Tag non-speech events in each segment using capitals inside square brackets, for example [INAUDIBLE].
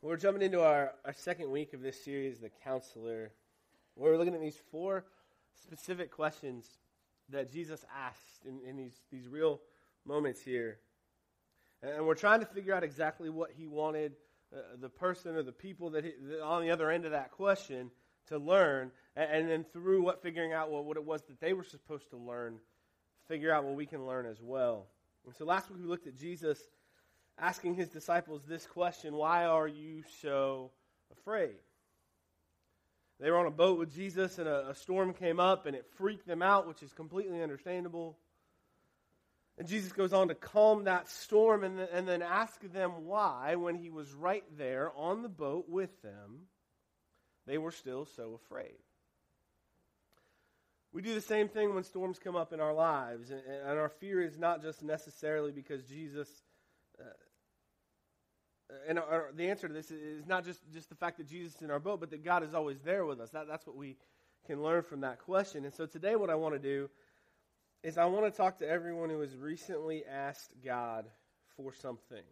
We're jumping into our, our second week of this series, The Counselor. where We're looking at these four specific questions that Jesus asked in, in these, these real moments here. And we're trying to figure out exactly what he wanted uh, the person or the people that, he, that on the other end of that question to learn. And, and then through what figuring out what, what it was that they were supposed to learn, figure out what we can learn as well. And so last week we looked at Jesus asking his disciples this question Why are you so afraid? They were on a boat with Jesus, and a, a, storm came up, and it freaked them out, which is completely understandable. And Jesus goes on to calm that storm and, and then ask them why, when he was right there on the boat with them, they were still so afraid. We do the same thing when storms come up in our lives, and, and our fear is not just necessarily because Jesus and our, the answer to this is not just, just the fact that Jesus is in our boat, but that God is always there with us. That, that's what we can learn from that question. And so today, what I want to do is I want to talk to everyone who has recently asked God for something.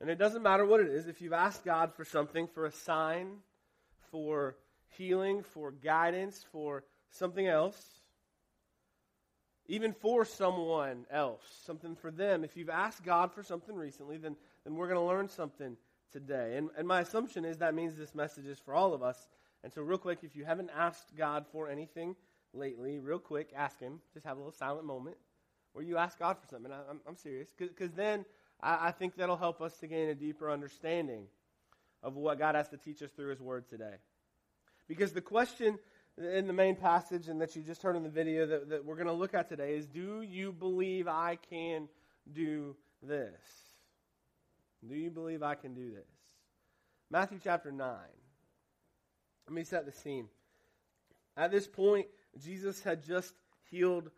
And it doesn't matter what it is. If you've asked God for something, for a sign, for healing, for guidance, for something else, even for someone else, something for them, if you've asked God for something recently, then then we're going to learn something today. And, and my assumption is that means this message is for all of us. And so, real quick, if you haven't asked God for anything lately, real quick, ask Him. Just have a little silent moment where you ask God for something. I, am serious. Because then I, I think that'll help us to gain a deeper understanding of what God has to teach us through His Word today. Because the question in the main passage and that you just heard in the video that, that we're going to look at today is Do you believe I can do this? Do you believe I can do this? Matthew chapter 9. Let me set the scene. At this point, Jesus had just healed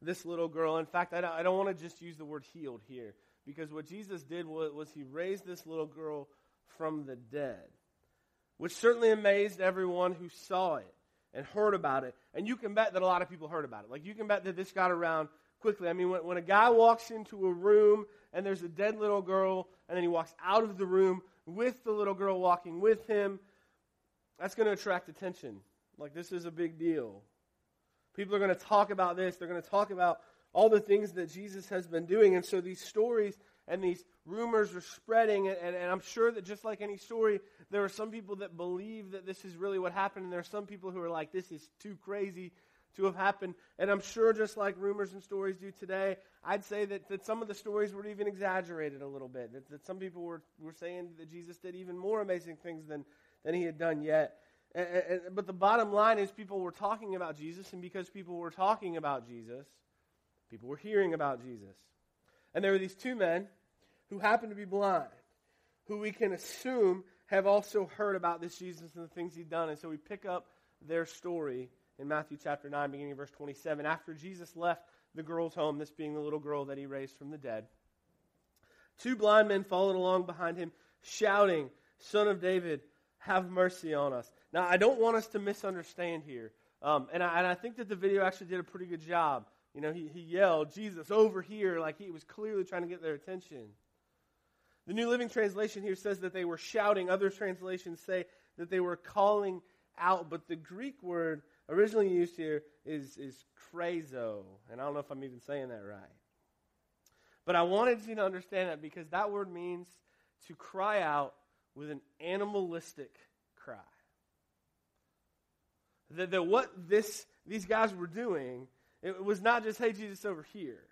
this little girl. In fact, I don't, I don't want to just use the word healed here because what Jesus did was, was he raised this little girl from the dead, which certainly amazed everyone who saw it and heard about it. And you can bet that a lot of people heard about it. Like, you can bet that this got around quickly. I mean, when, when a guy walks into a room and there's a dead little girl, and then he walks out of the room with the little girl walking with him, that's going to attract attention. Like, this is a big deal. People are going to talk about this. They're going to talk about all the things that Jesus has been doing. And so these stories and these rumors are spreading. And, and, and, I'm sure that just like any story, there are some people that believe that this is really what happened. And there are some people who are like, this is too crazy to have happened. And I'm sure, just like rumors and stories do today, I'd say that, that some of the stories were even exaggerated a little bit. That, that some people were, were saying that Jesus did even more amazing things than, than he had done yet. And, and, but the bottom line is, people were talking about Jesus, and because people were talking about Jesus, people were hearing about Jesus. And there were these two men who happened to be blind, who we can assume have also heard about this Jesus and the things he'd done. And so we pick up their story in Matthew chapter 9, beginning verse 27, after Jesus left the girl's home, this being the little girl that he raised from the dead, two blind men followed along behind him, shouting, Son of David, have mercy on us. Now, I don't want us to misunderstand here. Um, and, I, and I think that the video actually did a pretty good job. You know, he, he yelled, Jesus, over here, like he was clearly trying to get their attention. The New Living Translation here says that they were shouting. Other translations say that they were calling out. But the Greek word originally used here is, is krazo. And I don't know if I'm even saying that right. But I wanted you to understand that because that word means to cry out with an animalistic cry. That, that what this, these guys were doing, it was not just, hey, Jesus, over here.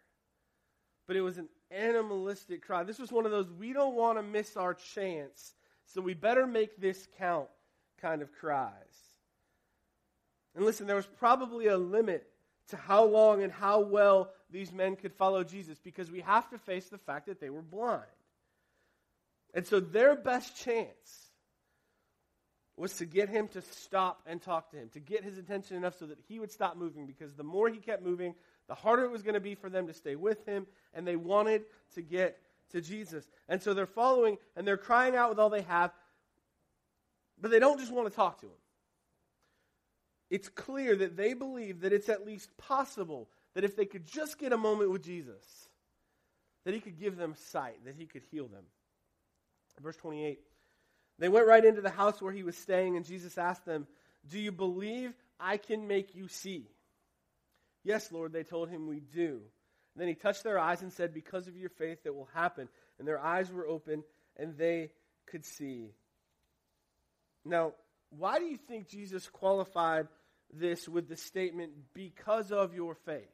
But it was an animalistic cry. This was one of those, we don't want to miss our chance, so we better make this count kind of cries. And listen, there was probably a limit to how long and how well these men could follow Jesus because we have to face the fact that they were blind. And so their best chance was to get him to stop and talk to him, to get his attention enough so that he would stop moving because the more he kept moving, the harder it was going to be for them to stay with him, and they wanted to get to Jesus. And so they're following and they're crying out with all they have, but they don't just want to talk to him it's clear that they believe that it's at least possible that if they could just get a moment with Jesus, that he could give them sight, that he could heal them. Verse 28 They went right into the house where he was staying, and Jesus asked them, Do you believe I can make you see? Yes, Lord, they told him, We do. And then he touched their eyes and said, Because of your faith, it will happen. And their eyes were open, and they could see. Now, why do you think Jesus qualified this with the statement, Because of your faith?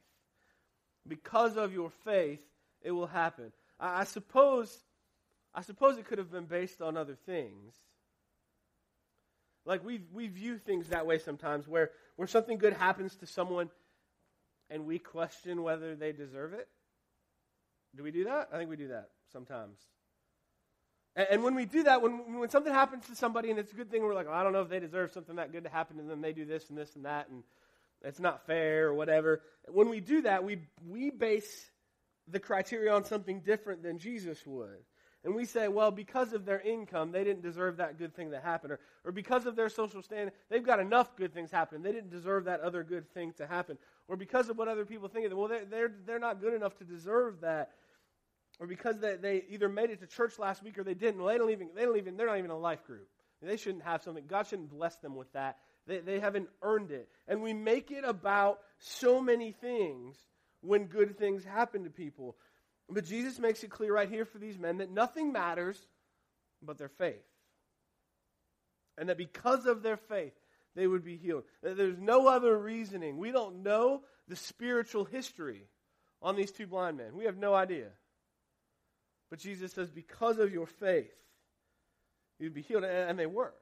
Because of your faith, it will happen. I, I suppose I suppose it could have been based on other things. Like we we view things that way sometimes, where where something good happens to someone, and we question whether they deserve it. Do we do that? I think we do that sometimes. And, when we do that, when when something happens to somebody and it's a good thing, we're like, I don't know if they deserve something that good to happen to them. They do this and this and that, and it's not fair or whatever. When we do that, we we base the criteria on something different than Jesus would. And we say, well, because of their income, they didn't deserve that good thing that happened. Or, or because of their social standing, they've got enough good things happen. They didn't deserve that other good thing to happen. Or because of what other people think of them, well, they're, they're, they're not good enough to deserve that. Or because they, they either made it to church last week or they didn't. Well, they don't even, they don't even, they're not even a life group. They shouldn't have something. God shouldn't bless them with that. They, they haven't earned it. And we make it about so many things when good things happen to people. But Jesus makes it clear right here for these men that nothing matters but their faith. And that because of their faith, they would be healed. There's no other reasoning. We don't know the spiritual history on these two blind men. We have no idea. But Jesus says, because of your faith, you'd be healed. And they were.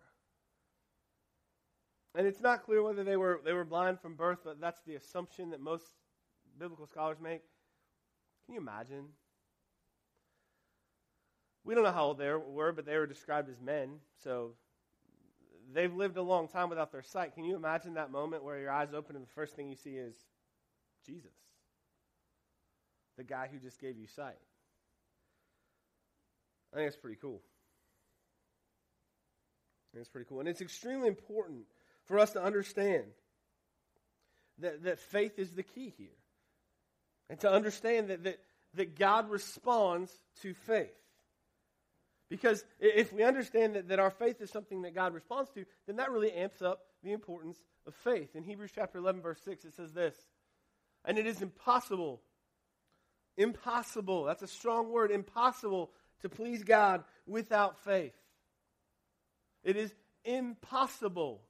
And it's not clear whether they were, they were blind from birth, but that's the assumption that most biblical scholars make. Can you imagine? We don't know how old they were, but they were described as men. So they've lived a long time without their sight. Can you imagine that moment where your eyes open and the first thing you see is Jesus, the guy who just gave you sight? I think it's pretty cool. It's pretty cool. And it's extremely important for us to understand that, that faith is the key here. And to understand that, that, that God responds to faith. Because if we understand that, that our faith is something that God responds to, then that really amps up the importance of faith. In Hebrews chapter 11, verse 6, it says this And it is impossible, impossible, that's a strong word, impossible to please God without faith. It is impossible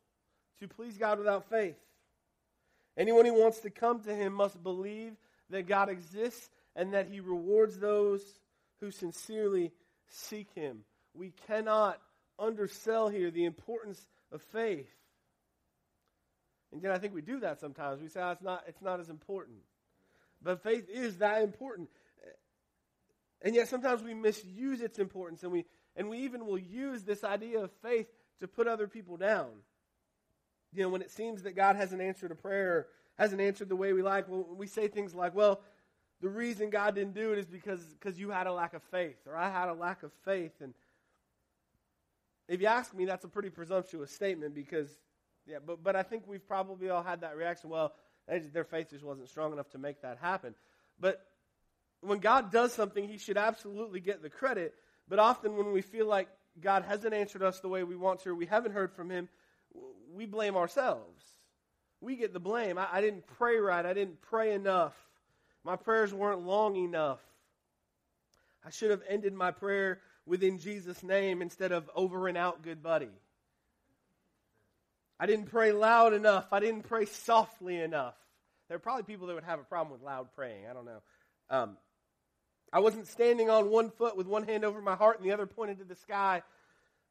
to please God without faith. Anyone who wants to come to him must believe that God exists and that he rewards those who sincerely seek him. We cannot undersell here the importance of faith. And yet I think we do that sometimes. We say oh, it's not it's not as important. But faith is that important. And yet sometimes we misuse its importance and we and we even will use this idea of faith to put other people down. You know, when it seems that God hasn't answered a prayer, hasn't answered the way we like, well, we say things like, well, the reason God didn't do it is because because you had a lack of faith, or I had a lack of faith. And if you ask me, that's a pretty presumptuous statement because, yeah, but, but I think we've probably all had that reaction. Well, their faith just wasn't strong enough to make that happen. But when God does something, He should absolutely get the credit. But often when we feel like God hasn't answered us the way we want to, or we haven't heard from Him, we blame ourselves. We get the blame. I, I didn't pray right. I didn't pray enough. My prayers weren't long enough. I should have ended my prayer within Jesus' name instead of over and out, good buddy. I didn't pray loud enough. I didn't pray softly enough. There are probably people that would have a problem with loud praying. I don't know. Um, I wasn't standing on one foot with one hand over my heart and the other pointed to the sky.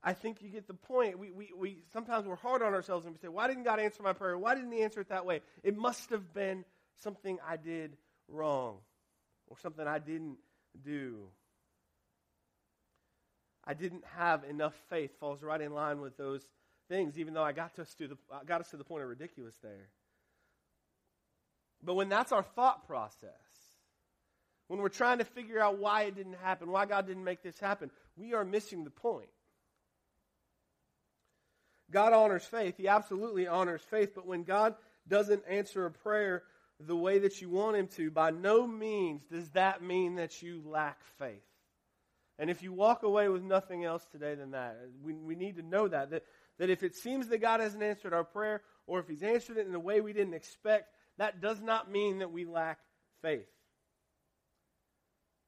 I think you get the point. We, we, we sometimes we're hard on ourselves and we say, "Why didn't God answer my prayer? Why didn't He answer it that way? It must have been something I did wrong or something I didn't do. I didn't have enough faith falls right in line with those things, even though I got us to the, I got us to the point of ridiculous there. But when that's our thought process, when we're trying to figure out why it didn't happen, why God didn't make this happen, we are missing the point. God honors faith. He absolutely honors faith. But when God doesn't answer a prayer the way that you want him to, by no means does that mean that you lack faith. And if you walk away with nothing else today than that, we, we need to know that, that. That if it seems that God hasn't answered our prayer, or if He's answered it in a way we didn't expect, that does not mean that we lack faith.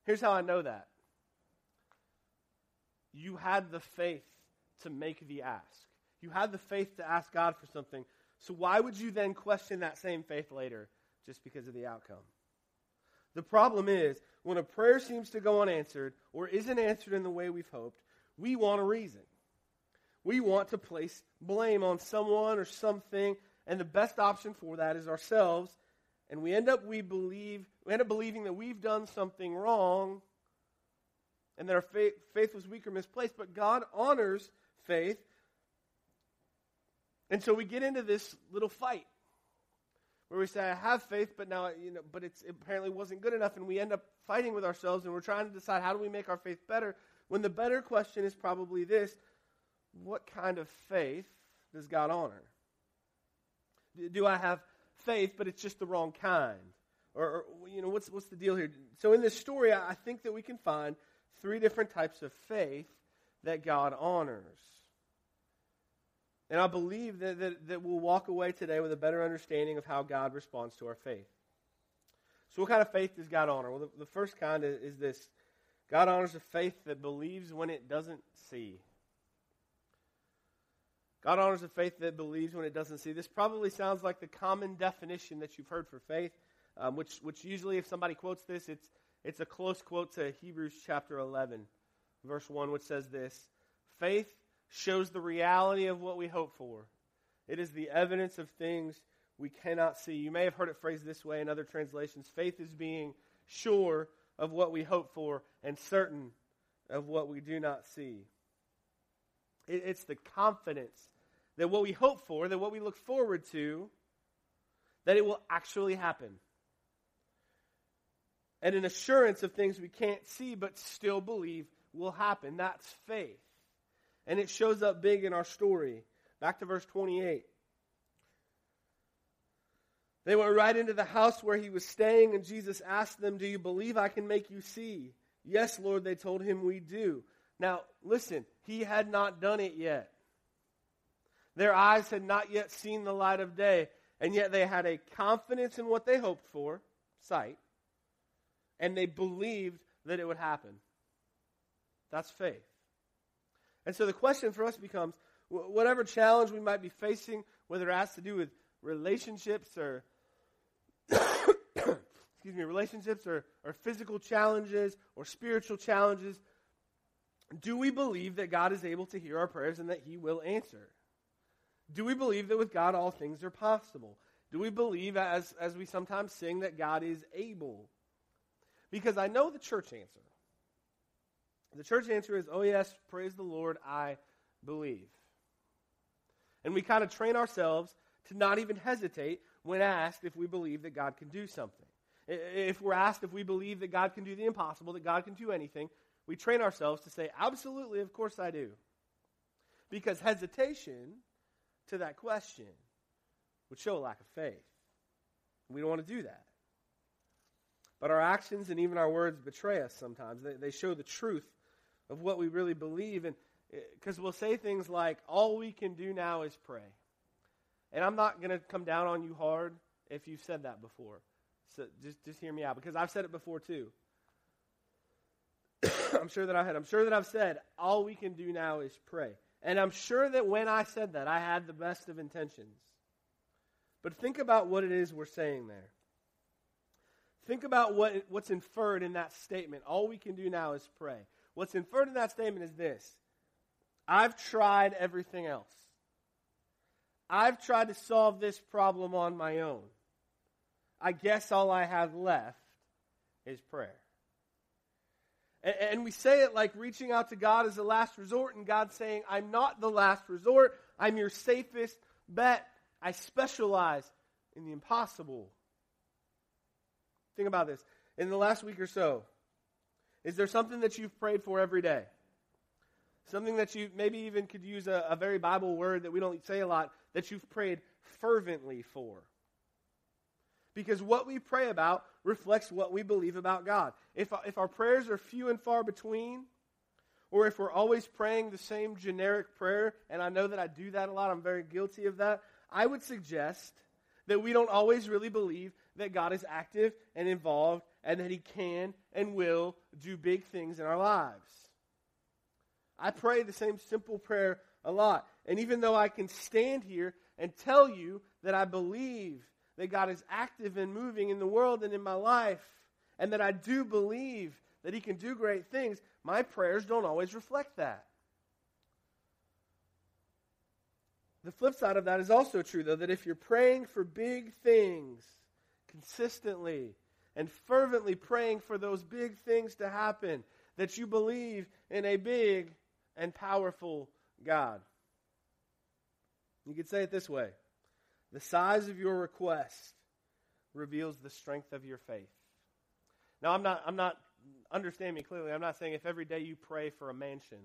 Here's how I know that you had the faith to make the ask. You had the faith to ask God for something. So why would you then question that same faith later just because of the outcome? The problem is, when a prayer seems to go unanswered or isn't answered in the way we've hoped, we want a reason. We want to place blame on someone or something, and the best option for that is ourselves. And we end up we believe we end up believing that we've done something wrong and that our faith, faith was weak or misplaced, but God honors faith. And so we get into this little fight where we say, I have faith, but now, you know, but it's, it apparently wasn't good enough, and we end up fighting with ourselves, and we're trying to decide how do we make our faith better, when the better question is probably this what kind of faith does God honor? Do I have faith, but it's just the wrong kind? Or, or you know, what's, what's the deal here? So in this story, I think that we can find three different types of faith that God honors. And I believe that, that, that we'll walk away today with a better understanding of how God responds to our faith. So, what kind of faith does God honor? Well, the, the first kind is, is this God honors a faith that believes when it doesn't see. God honors a faith that believes when it doesn't see. This probably sounds like the common definition that you've heard for faith, um, which, which usually, if somebody quotes this, it's it's a close quote to Hebrews chapter 11, verse 1, which says this Faith shows the reality of what we hope for, it is the evidence of things we cannot see. You may have heard it phrased this way in other translations faith is being sure of what we hope for and certain of what we do not see. It, it's the confidence that what we hope for, that what we look forward to, that it will actually happen and an assurance of things we can't see but still believe will happen. That's faith. And it shows up big in our story. Back to verse 28. They went right into the house where he was staying, and Jesus asked them, Do you believe I can make you see? Yes, Lord, they told him, We do. Now, listen, he had not done it yet. Their eyes had not yet seen the light of day, and yet they had a confidence in what they hoped for, sight, and they believed that it would happen. That's faith. And so the question for us becomes whatever challenge we might be facing, whether it has to do with relationships or [COUGHS] excuse me, relationships or, or physical challenges or spiritual challenges, do we believe that God is able to hear our prayers and that He will answer? Do we believe that with God all things are possible? Do we believe, as, as we sometimes sing, that God is able? Because I know the church answer. The church answer is, oh, yes, praise the Lord, I believe. And we kind of train ourselves to not even hesitate when asked if we believe that God can do something. If we're asked if we believe that God can do the impossible, that God can do anything, we train ourselves to say, absolutely, of course I do. Because hesitation to that question would show a lack of faith. We don't want to do that. But our actions and even our words betray us sometimes. They, they show the truth of what we really believe. And because eh, we'll say things like, all we can do now is pray. And I'm not going to come down on you hard if you've said that before. So just, just hear me out because I've said it before too. [COUGHS] I'm sure that I had. I'm sure that I've said all we can do now is pray. And I'm sure that when I said that, I had the best of intentions. But think about what it is we're saying there. Think about what, what's inferred in that statement. All we can do now is pray. What's inferred in that statement is this I've tried everything else. I've tried to solve this problem on my own. I guess all I have left is prayer. And, and we say it like reaching out to God is the last resort, and God saying, I'm not the last resort. I'm your safest bet. I specialize in the impossible. Think about this. In the last week or so, is there something that you've prayed for every day? Something that you maybe even could use a, a very Bible word that we don't say a lot that you've prayed fervently for. Because what we pray about reflects what we believe about God. If, if our prayers are few and far between, or if we're always praying the same generic prayer, and I know that I do that a lot, I'm very guilty of that, I would suggest that we don't always really believe that God is active and involved and that He can and will do big things in our lives. I pray the same simple prayer a lot. And even though I can stand here and tell you that I believe that God is active and moving in the world and in my life, and that I do believe that He can do great things, my prayers don't always reflect that. The flip side of that is also true, though, that if you're praying for big things consistently and fervently praying for those big things to happen, that you believe in a big and powerful God. You could say it this way the size of your request reveals the strength of your faith. Now, I'm not, I'm not, understand me clearly, I'm not saying if every day you pray for a mansion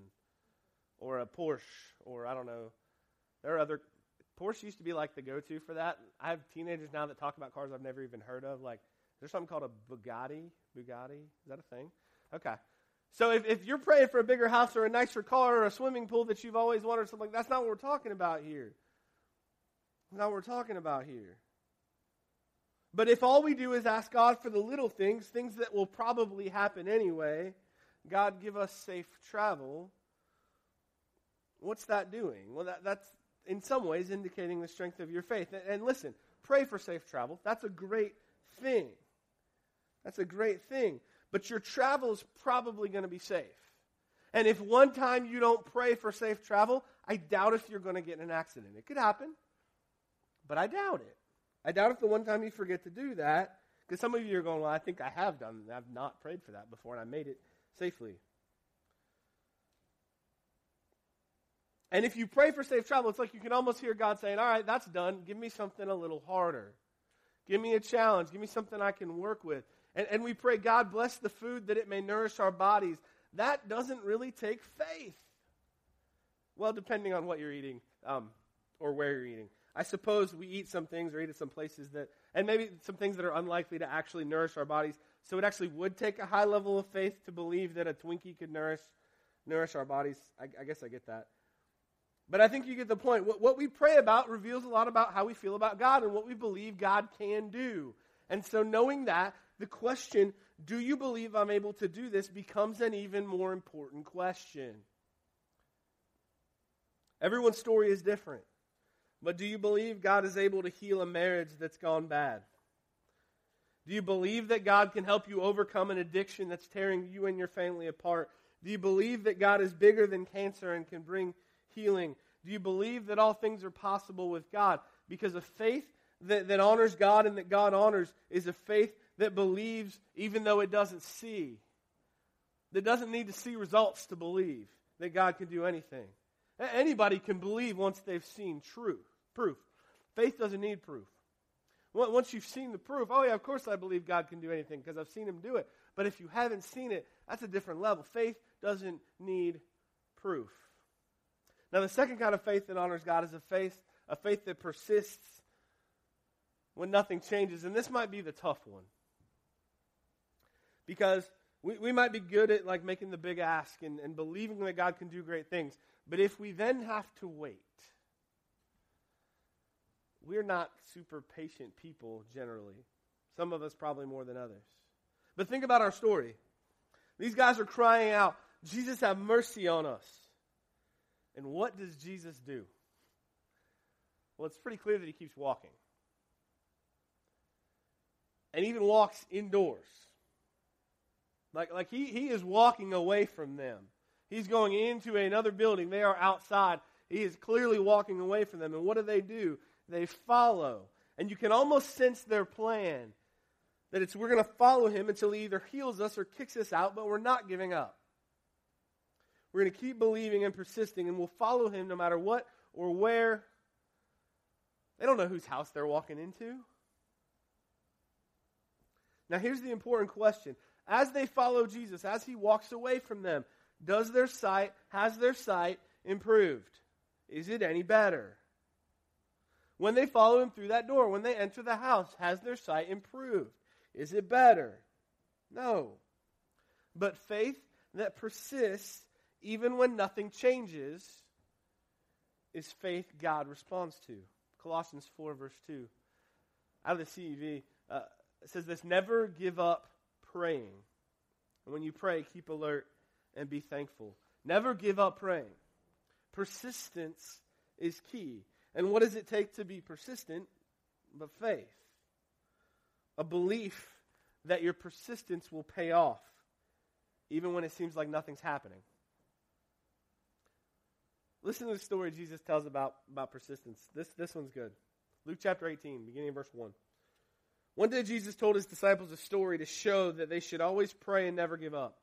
or a Porsche or I don't know, there are other, Porsche used to be like the go to for that. I have teenagers now that talk about cars I've never even heard of. Like, there's something called a Bugatti. Bugatti? Is that a thing? Okay. So if, if you're praying for a bigger house or a nicer car or a swimming pool that you've always wanted, or something that's not what we're talking about here. Not what we're talking about here. But if all we do is ask God for the little things, things that will probably happen anyway, God give us safe travel, what's that doing? Well, that, that's in some ways indicating the strength of your faith. And, and listen, pray for safe travel. That's a great thing. That's a great thing. But your travel is probably going to be safe. And if one time you don't pray for safe travel, I doubt if you're going to get in an accident. It could happen, but I doubt it. I doubt if the one time you forget to do that, because some of you are going, well, I think I have done, I've not prayed for that before, and I made it safely. And if you pray for safe travel, it's like you can almost hear God saying, All right, that's done. Give me something a little harder. Give me a challenge. Give me something I can work with. And, and we pray, God bless the food that it may nourish our bodies. That doesn't really take faith. Well, depending on what you're eating um, or where you're eating. I suppose we eat some things or eat at some places that, and maybe some things that are unlikely to actually nourish our bodies. So it actually would take a high level of faith to believe that a Twinkie could nourish, nourish our bodies. I, I guess I get that. But I think you get the point. What, what we pray about reveals a lot about how we feel about God and what we believe God can do. And so, knowing that, the question, do you believe I'm able to do this, becomes an even more important question. Everyone's story is different. But do you believe God is able to heal a marriage that's gone bad? Do you believe that God can help you overcome an addiction that's tearing you and your family apart? Do you believe that God is bigger than cancer and can bring healing? Do you believe that all things are possible with God? Because a faith that, that honors God and that God honors is a faith that believes even though it doesn't see. That doesn't need to see results to believe that God can do anything. Anybody can believe once they've seen truth, proof. Faith doesn't need proof. Once you've seen the proof, oh yeah, of course I believe God can do anything because I've seen him do it. But if you haven't seen it, that's a different level. Faith doesn't need proof. Now, the second kind of faith that honors God is a faith, a faith that persists when nothing changes. And this might be the tough one. Because we, we might be good at like making the big ask and, and believing that God can do great things. But if we then have to wait, we're not super patient people generally. Some of us probably more than others. But think about our story. These guys are crying out, Jesus, have mercy on us. And what does Jesus do? Well, it's pretty clear that he keeps walking. And even walks indoors. Like, like he, he is walking away from them. He's going into another building. They are outside. He is clearly walking away from them. And what do they do? They follow. And you can almost sense their plan that it's we're going to follow him until he either heals us or kicks us out, but we're not giving up. We're going to keep believing and persisting, and we'll follow him no matter what or where. They don't know whose house they're walking into. Now, here's the important question. As they follow Jesus, as he walks away from them, does their sight, has their sight improved? Is it any better? When they follow him through that door, when they enter the house, has their sight improved? Is it better? No. But faith that persists even when nothing changes, is faith God responds to. Colossians 4, verse 2. Out of the CEV, uh, it says this Never give up praying. And when you pray, keep alert and be thankful. Never give up praying. Persistence is key. And what does it take to be persistent? But faith. A belief that your persistence will pay off, even when it seems like nothing's happening. Listen to the story Jesus tells about, about persistence. This, this one's good. Luke chapter 18, beginning of verse 1. One day Jesus told his disciples a story to show that they should always pray and never give up.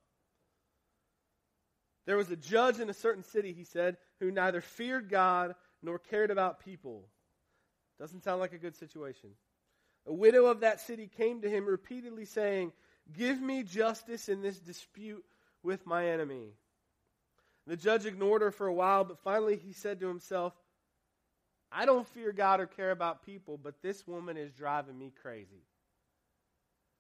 There was a judge in a certain city, he said, who neither feared God nor cared about people. Doesn't sound like a good situation. A widow of that city came to him repeatedly saying, Give me justice in this dispute with my enemy. The judge ignored her for a while, but finally he said to himself, I don't fear God or care about people, but this woman is driving me crazy.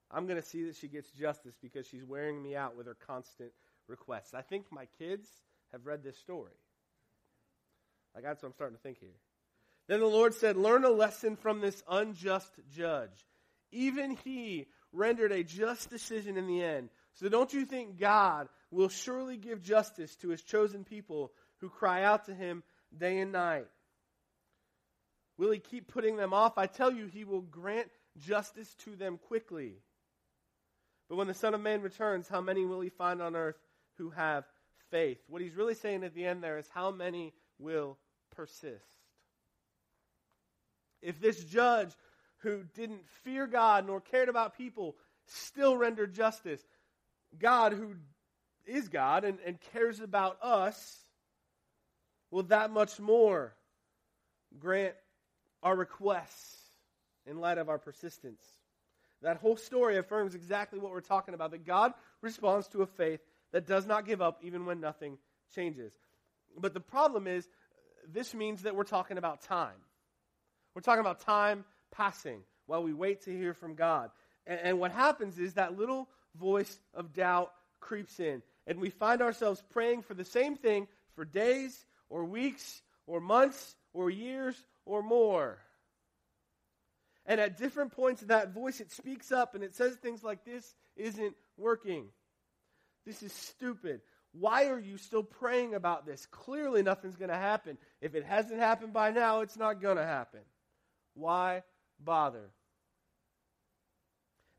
I'm going to see that she gets justice because she's wearing me out with her constant requests. I think my kids have read this story. Like that's what I'm starting to think here. Then the Lord said, Learn a lesson from this unjust judge. Even he rendered a just decision in the end. So don't you think God will surely give justice to his chosen people who cry out to him day and night? Will he keep putting them off? I tell you, he will grant justice to them quickly. But when the Son of Man returns, how many will he find on earth who have faith? What he's really saying at the end there is how many will persist? If this judge who didn't fear God nor cared about people still rendered justice, God, who is God and, and cares about us, will that much more grant our requests in light of our persistence. That whole story affirms exactly what we're talking about that God responds to a faith that does not give up even when nothing changes. But the problem is, this means that we're talking about time. We're talking about time passing while we wait to hear from God. And, and what happens is that little voice of doubt creeps in, and we find ourselves praying for the same thing for days or weeks or months or years or more. And at different points in that voice, it speaks up and it says things like, This isn't working. This is stupid. Why are you still praying about this? Clearly, nothing's going to happen. If it hasn't happened by now, it's not going to happen. Why bother?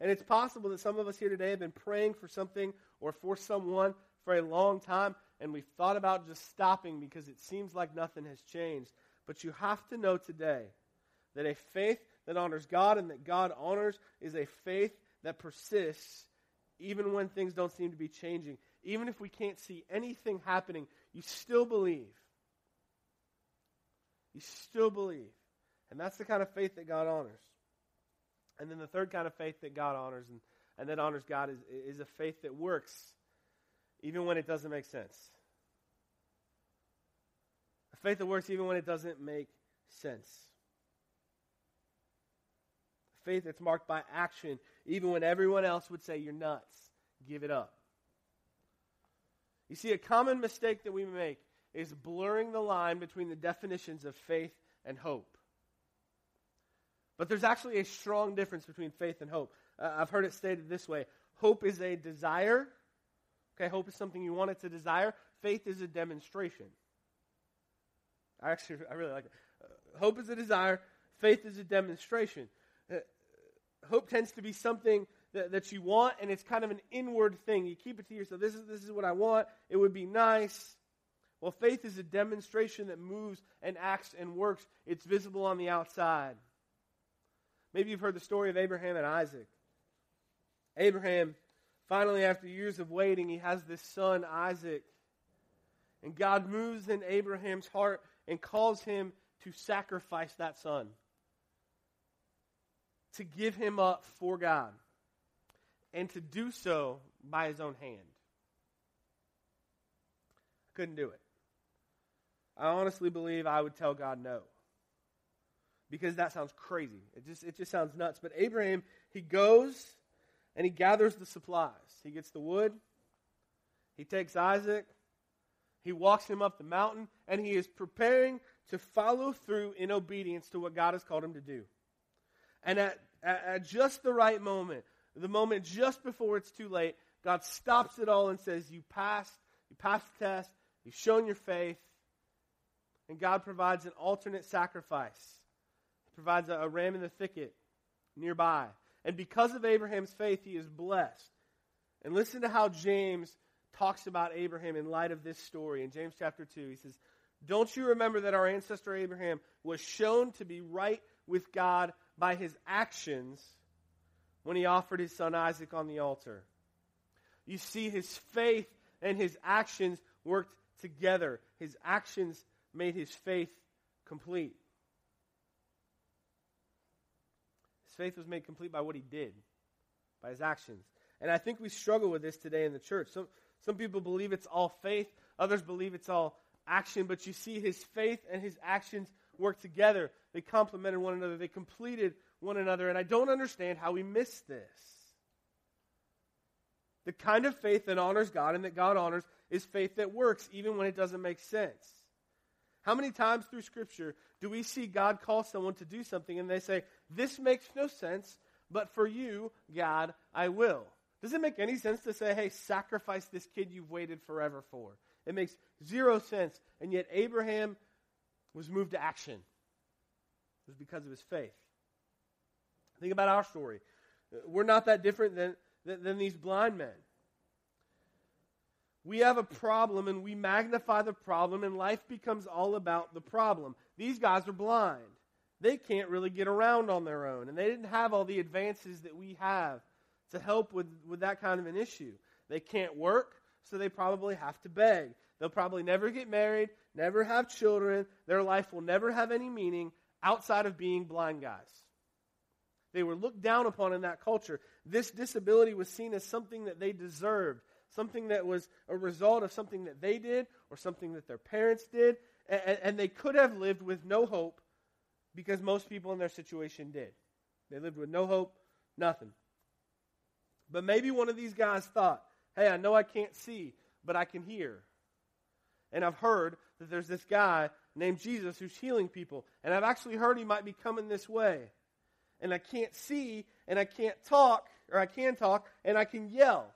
And it's possible that some of us here today have been praying for something or for someone for a long time, and we've thought about just stopping because it seems like nothing has changed. But you have to know today that a faith that honors God and that God honors is a faith that persists even when things don't seem to be changing. Even if we can't see anything happening, you still believe. You still believe. And that's the kind of faith that God honors. And then the third kind of faith that God honors and, and that honors God is, is a faith that works even when it doesn't make sense. Faith that works even when it doesn't make sense. Faith that's marked by action even when everyone else would say, You're nuts. Give it up. You see, a common mistake that we make is blurring the line between the definitions of faith and hope. But there's actually a strong difference between faith and hope. Uh, I've heard it stated this way hope is a desire. Okay, hope is something you want wanted to desire. Faith is a demonstration. I actually, I really like it. Uh, hope is a desire. Faith is a demonstration. Uh, hope tends to be something that, that you want, and it's kind of an inward thing. You keep it to yourself. This is, this is what I want. It would be nice. Well, faith is a demonstration that moves and acts and works. It's visible on the outside. Maybe you've heard the story of Abraham and Isaac. Abraham, finally, after years of waiting, he has this son, Isaac. And God moves in Abraham's heart and calls him to sacrifice that son, to give him up for God, and to do so by his own hand. Couldn't do it. I honestly believe I would tell God no because that sounds crazy. It just, it just sounds nuts. But Abraham, he goes and he gathers the supplies. He gets the wood, he takes Isaac, He walks him up the mountain, and he is preparing to follow through in obedience to what God has called him to do. And at, at, at just the right moment, the moment just before it's too late, God stops it all and says, You passed, you passed the test, you've shown your faith, and God provides an alternate sacrifice. He provides a, a ram in the thicket nearby. And because of Abraham's faith, he is blessed. And listen to how James talks about Abraham in light of this story. In James chapter 2, he says, Don't you remember that our ancestor Abraham was shown to be right with God by his actions when he offered his son Isaac on the altar? You see, his faith and his actions worked together. His actions made his faith complete. His faith was made complete by what he did, by his actions. And I think we struggle with this today in the church. Some, some people believe it's all faith, others believe it's all action, but you see his faith and his actions work together. They complemented one another, they completed one another. And I don't understand how we miss this. The kind of faith that honors God and that God honors is faith that works even when it doesn't make sense. How many times through Scripture do we see God call someone to do something and they say, This makes no sense, but for you, God, I will? Does it make any sense to say, Hey, sacrifice this kid you've waited forever for? It makes zero sense. And yet, Abraham was moved to action. It was because of his faith. Think about our story. We're not that different than, than, than these blind men. We have a problem and we magnify the problem, and life becomes all about the problem. These guys are blind. They can't really get around on their own, and they didn't have all the advances that we have to help with, with that kind of an issue. They can't work, so they probably have to beg. They'll probably never get married, never have children. Their life will never have any meaning outside of being blind guys. They were looked down upon in that culture. This disability was seen as something that they deserved something that was a result of something that they did or something that their parents did. And, and, they could have lived with no hope because most people in their situation did. They lived with no hope, nothing. But maybe one of these guys thought, hey, I know I can't see, but I can hear. And I've heard that there's this guy named Jesus who's healing people. And I've actually heard he might be coming this way. And I can't see, and I can't talk, or I can talk, and I can yell.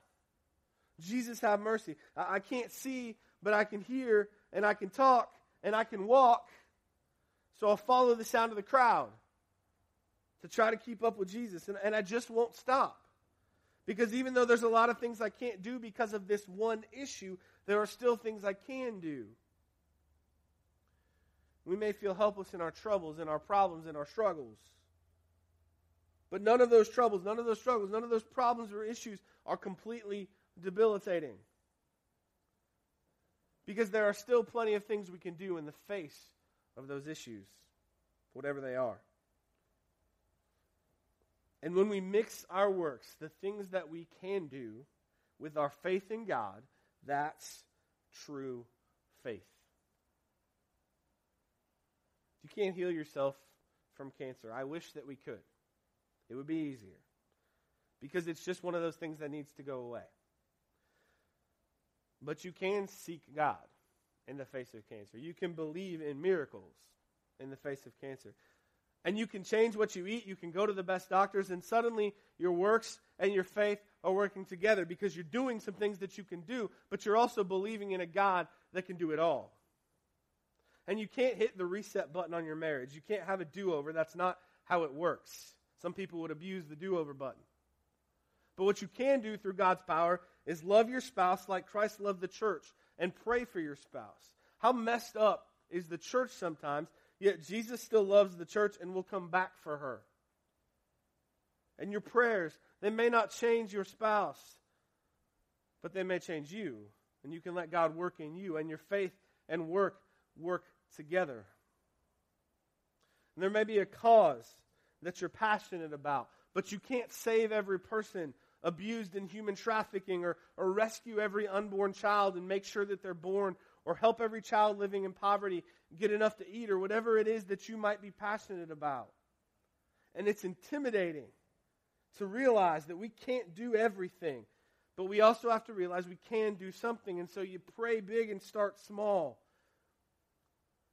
Jesus, have mercy. I, I can't see, but I can hear, and I can talk, and I can walk. So I'll follow the sound of the crowd to try to keep up with Jesus. And, and I just won't stop. Because even though there's a lot of things I can't do because of this one issue, there are still things I can do. We may feel helpless in our troubles, in our problems, in our struggles. But none of those troubles, none of those struggles, none of those problems or issues are completely debilitating. Because there are still plenty of things we can do in the face of those issues, whatever they are. And when we mix our works, the things that we can do, with our faith in God, that's true faith. You can't heal yourself from cancer. I wish that we could. It would be easier. Because it's just one of those things that needs to go away. But you can seek God in the face of cancer. You can believe in miracles in the face of cancer. And you can change what you eat. You can go to the best doctors, and suddenly your works and your faith are working together because you're doing some things that you can do, but you're also believing in a God that can do it all. And you can't hit the reset button on your marriage. You can't have a do over. That's not how it works. Some people would abuse the do over button. But what you can do through God's power is love your spouse like Christ loved the church and pray for your spouse. How messed up is the church sometimes, yet Jesus still loves the church and will come back for her. And your prayers, they may not change your spouse, but they may change you. And you can let God work in you, and your faith and work work together. And there may be a cause that you're passionate about, but you can't save every person abused in human trafficking or, or rescue every unborn child and make sure that they're born or help every child living in poverty get enough to eat or whatever it is that you might be passionate about. And it's intimidating to realize that we can't do everything. But we also have to realize we can do something. And so you pray big and start small.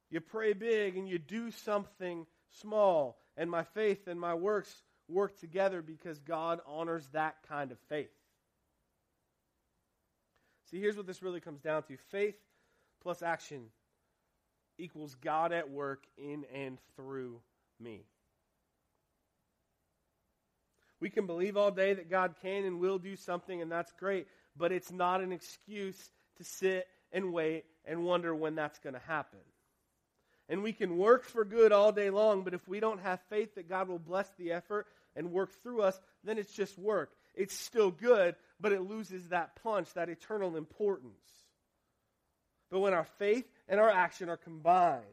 You pray big and you do something small. And my faith and my works work together because God honors that kind of faith. See, here's what this really comes down to faith plus action equals God at work in and through me. We can believe all day that God can and will do something, and that's great, but it's not an excuse to sit and wait and wonder when that's going to happen. And we can work for good all day long, but if we don't have faith that God will bless the effort and work through us, then it's just work. It's still good, but it loses that punch, that eternal importance. But when our faith and our action are combined,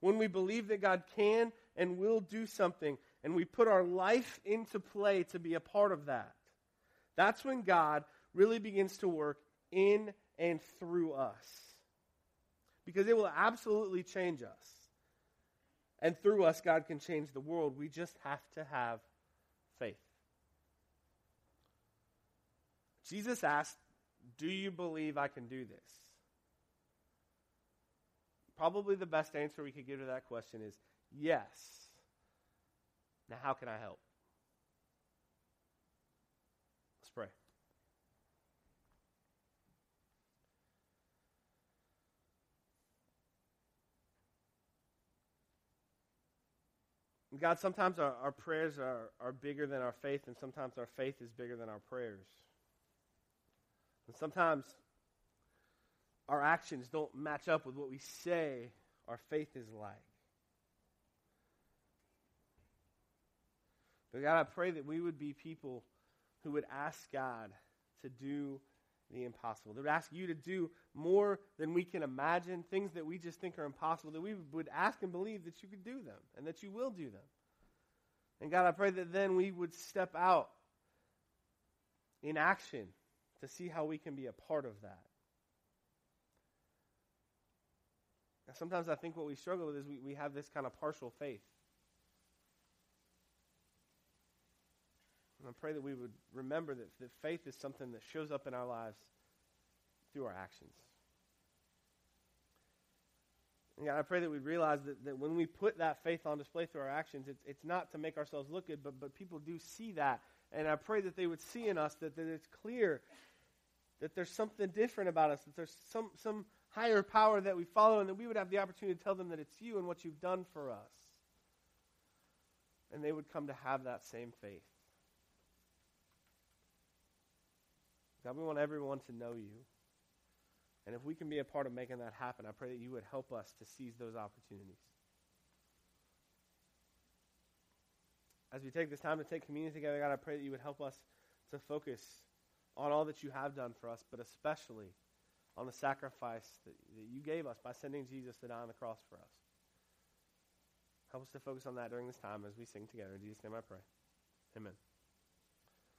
when we believe that God can and will do something, and we put our life into play to be a part of that, that's when God really begins to work in and through us. Because it will absolutely change us. And through us, God can change the world. We just have to have faith. Jesus asked, Do you believe I can do this? Probably the best answer we could give to that question is yes. Now, how can I help? Let's pray. God, sometimes our, our prayers are, are bigger than our faith, and sometimes our faith is bigger than our prayers. And sometimes our actions don't match up with what we say our faith is like. But God, I pray that we would be people who would ask God to do the impossible. They would ask you to do more than we can imagine, things that we just think are impossible, that we would ask and believe that you could do them and that you will do them. And God, I pray that then we would step out in action to see how we can be a part of that. Now, sometimes I think what we struggle with is we, we have this kind of partial faith. And I pray that we would remember that, that faith is something that shows up in our lives through our actions. And God, I pray that we realize that, that when we put that faith on display through our actions, it's, it's not to make ourselves look good, but, but people do see that. And I pray that they would see in us that, that it's clear that there's something different about us, that there's some, some higher power that we follow, and that we would have the opportunity to tell them that it's you and what you've done for us. And they would come to have that same faith. God, we want everyone to know you. And if we can be a part of making that happen, I pray that you would help us to seize those opportunities. As we take this time to take communion together, God, I pray that you would help us to focus on all that you have done for us, but especially on the sacrifice that, that you gave us by sending Jesus to die on the cross for us. Help us to focus on that during this time as we sing together. In Jesus' name I pray. Amen.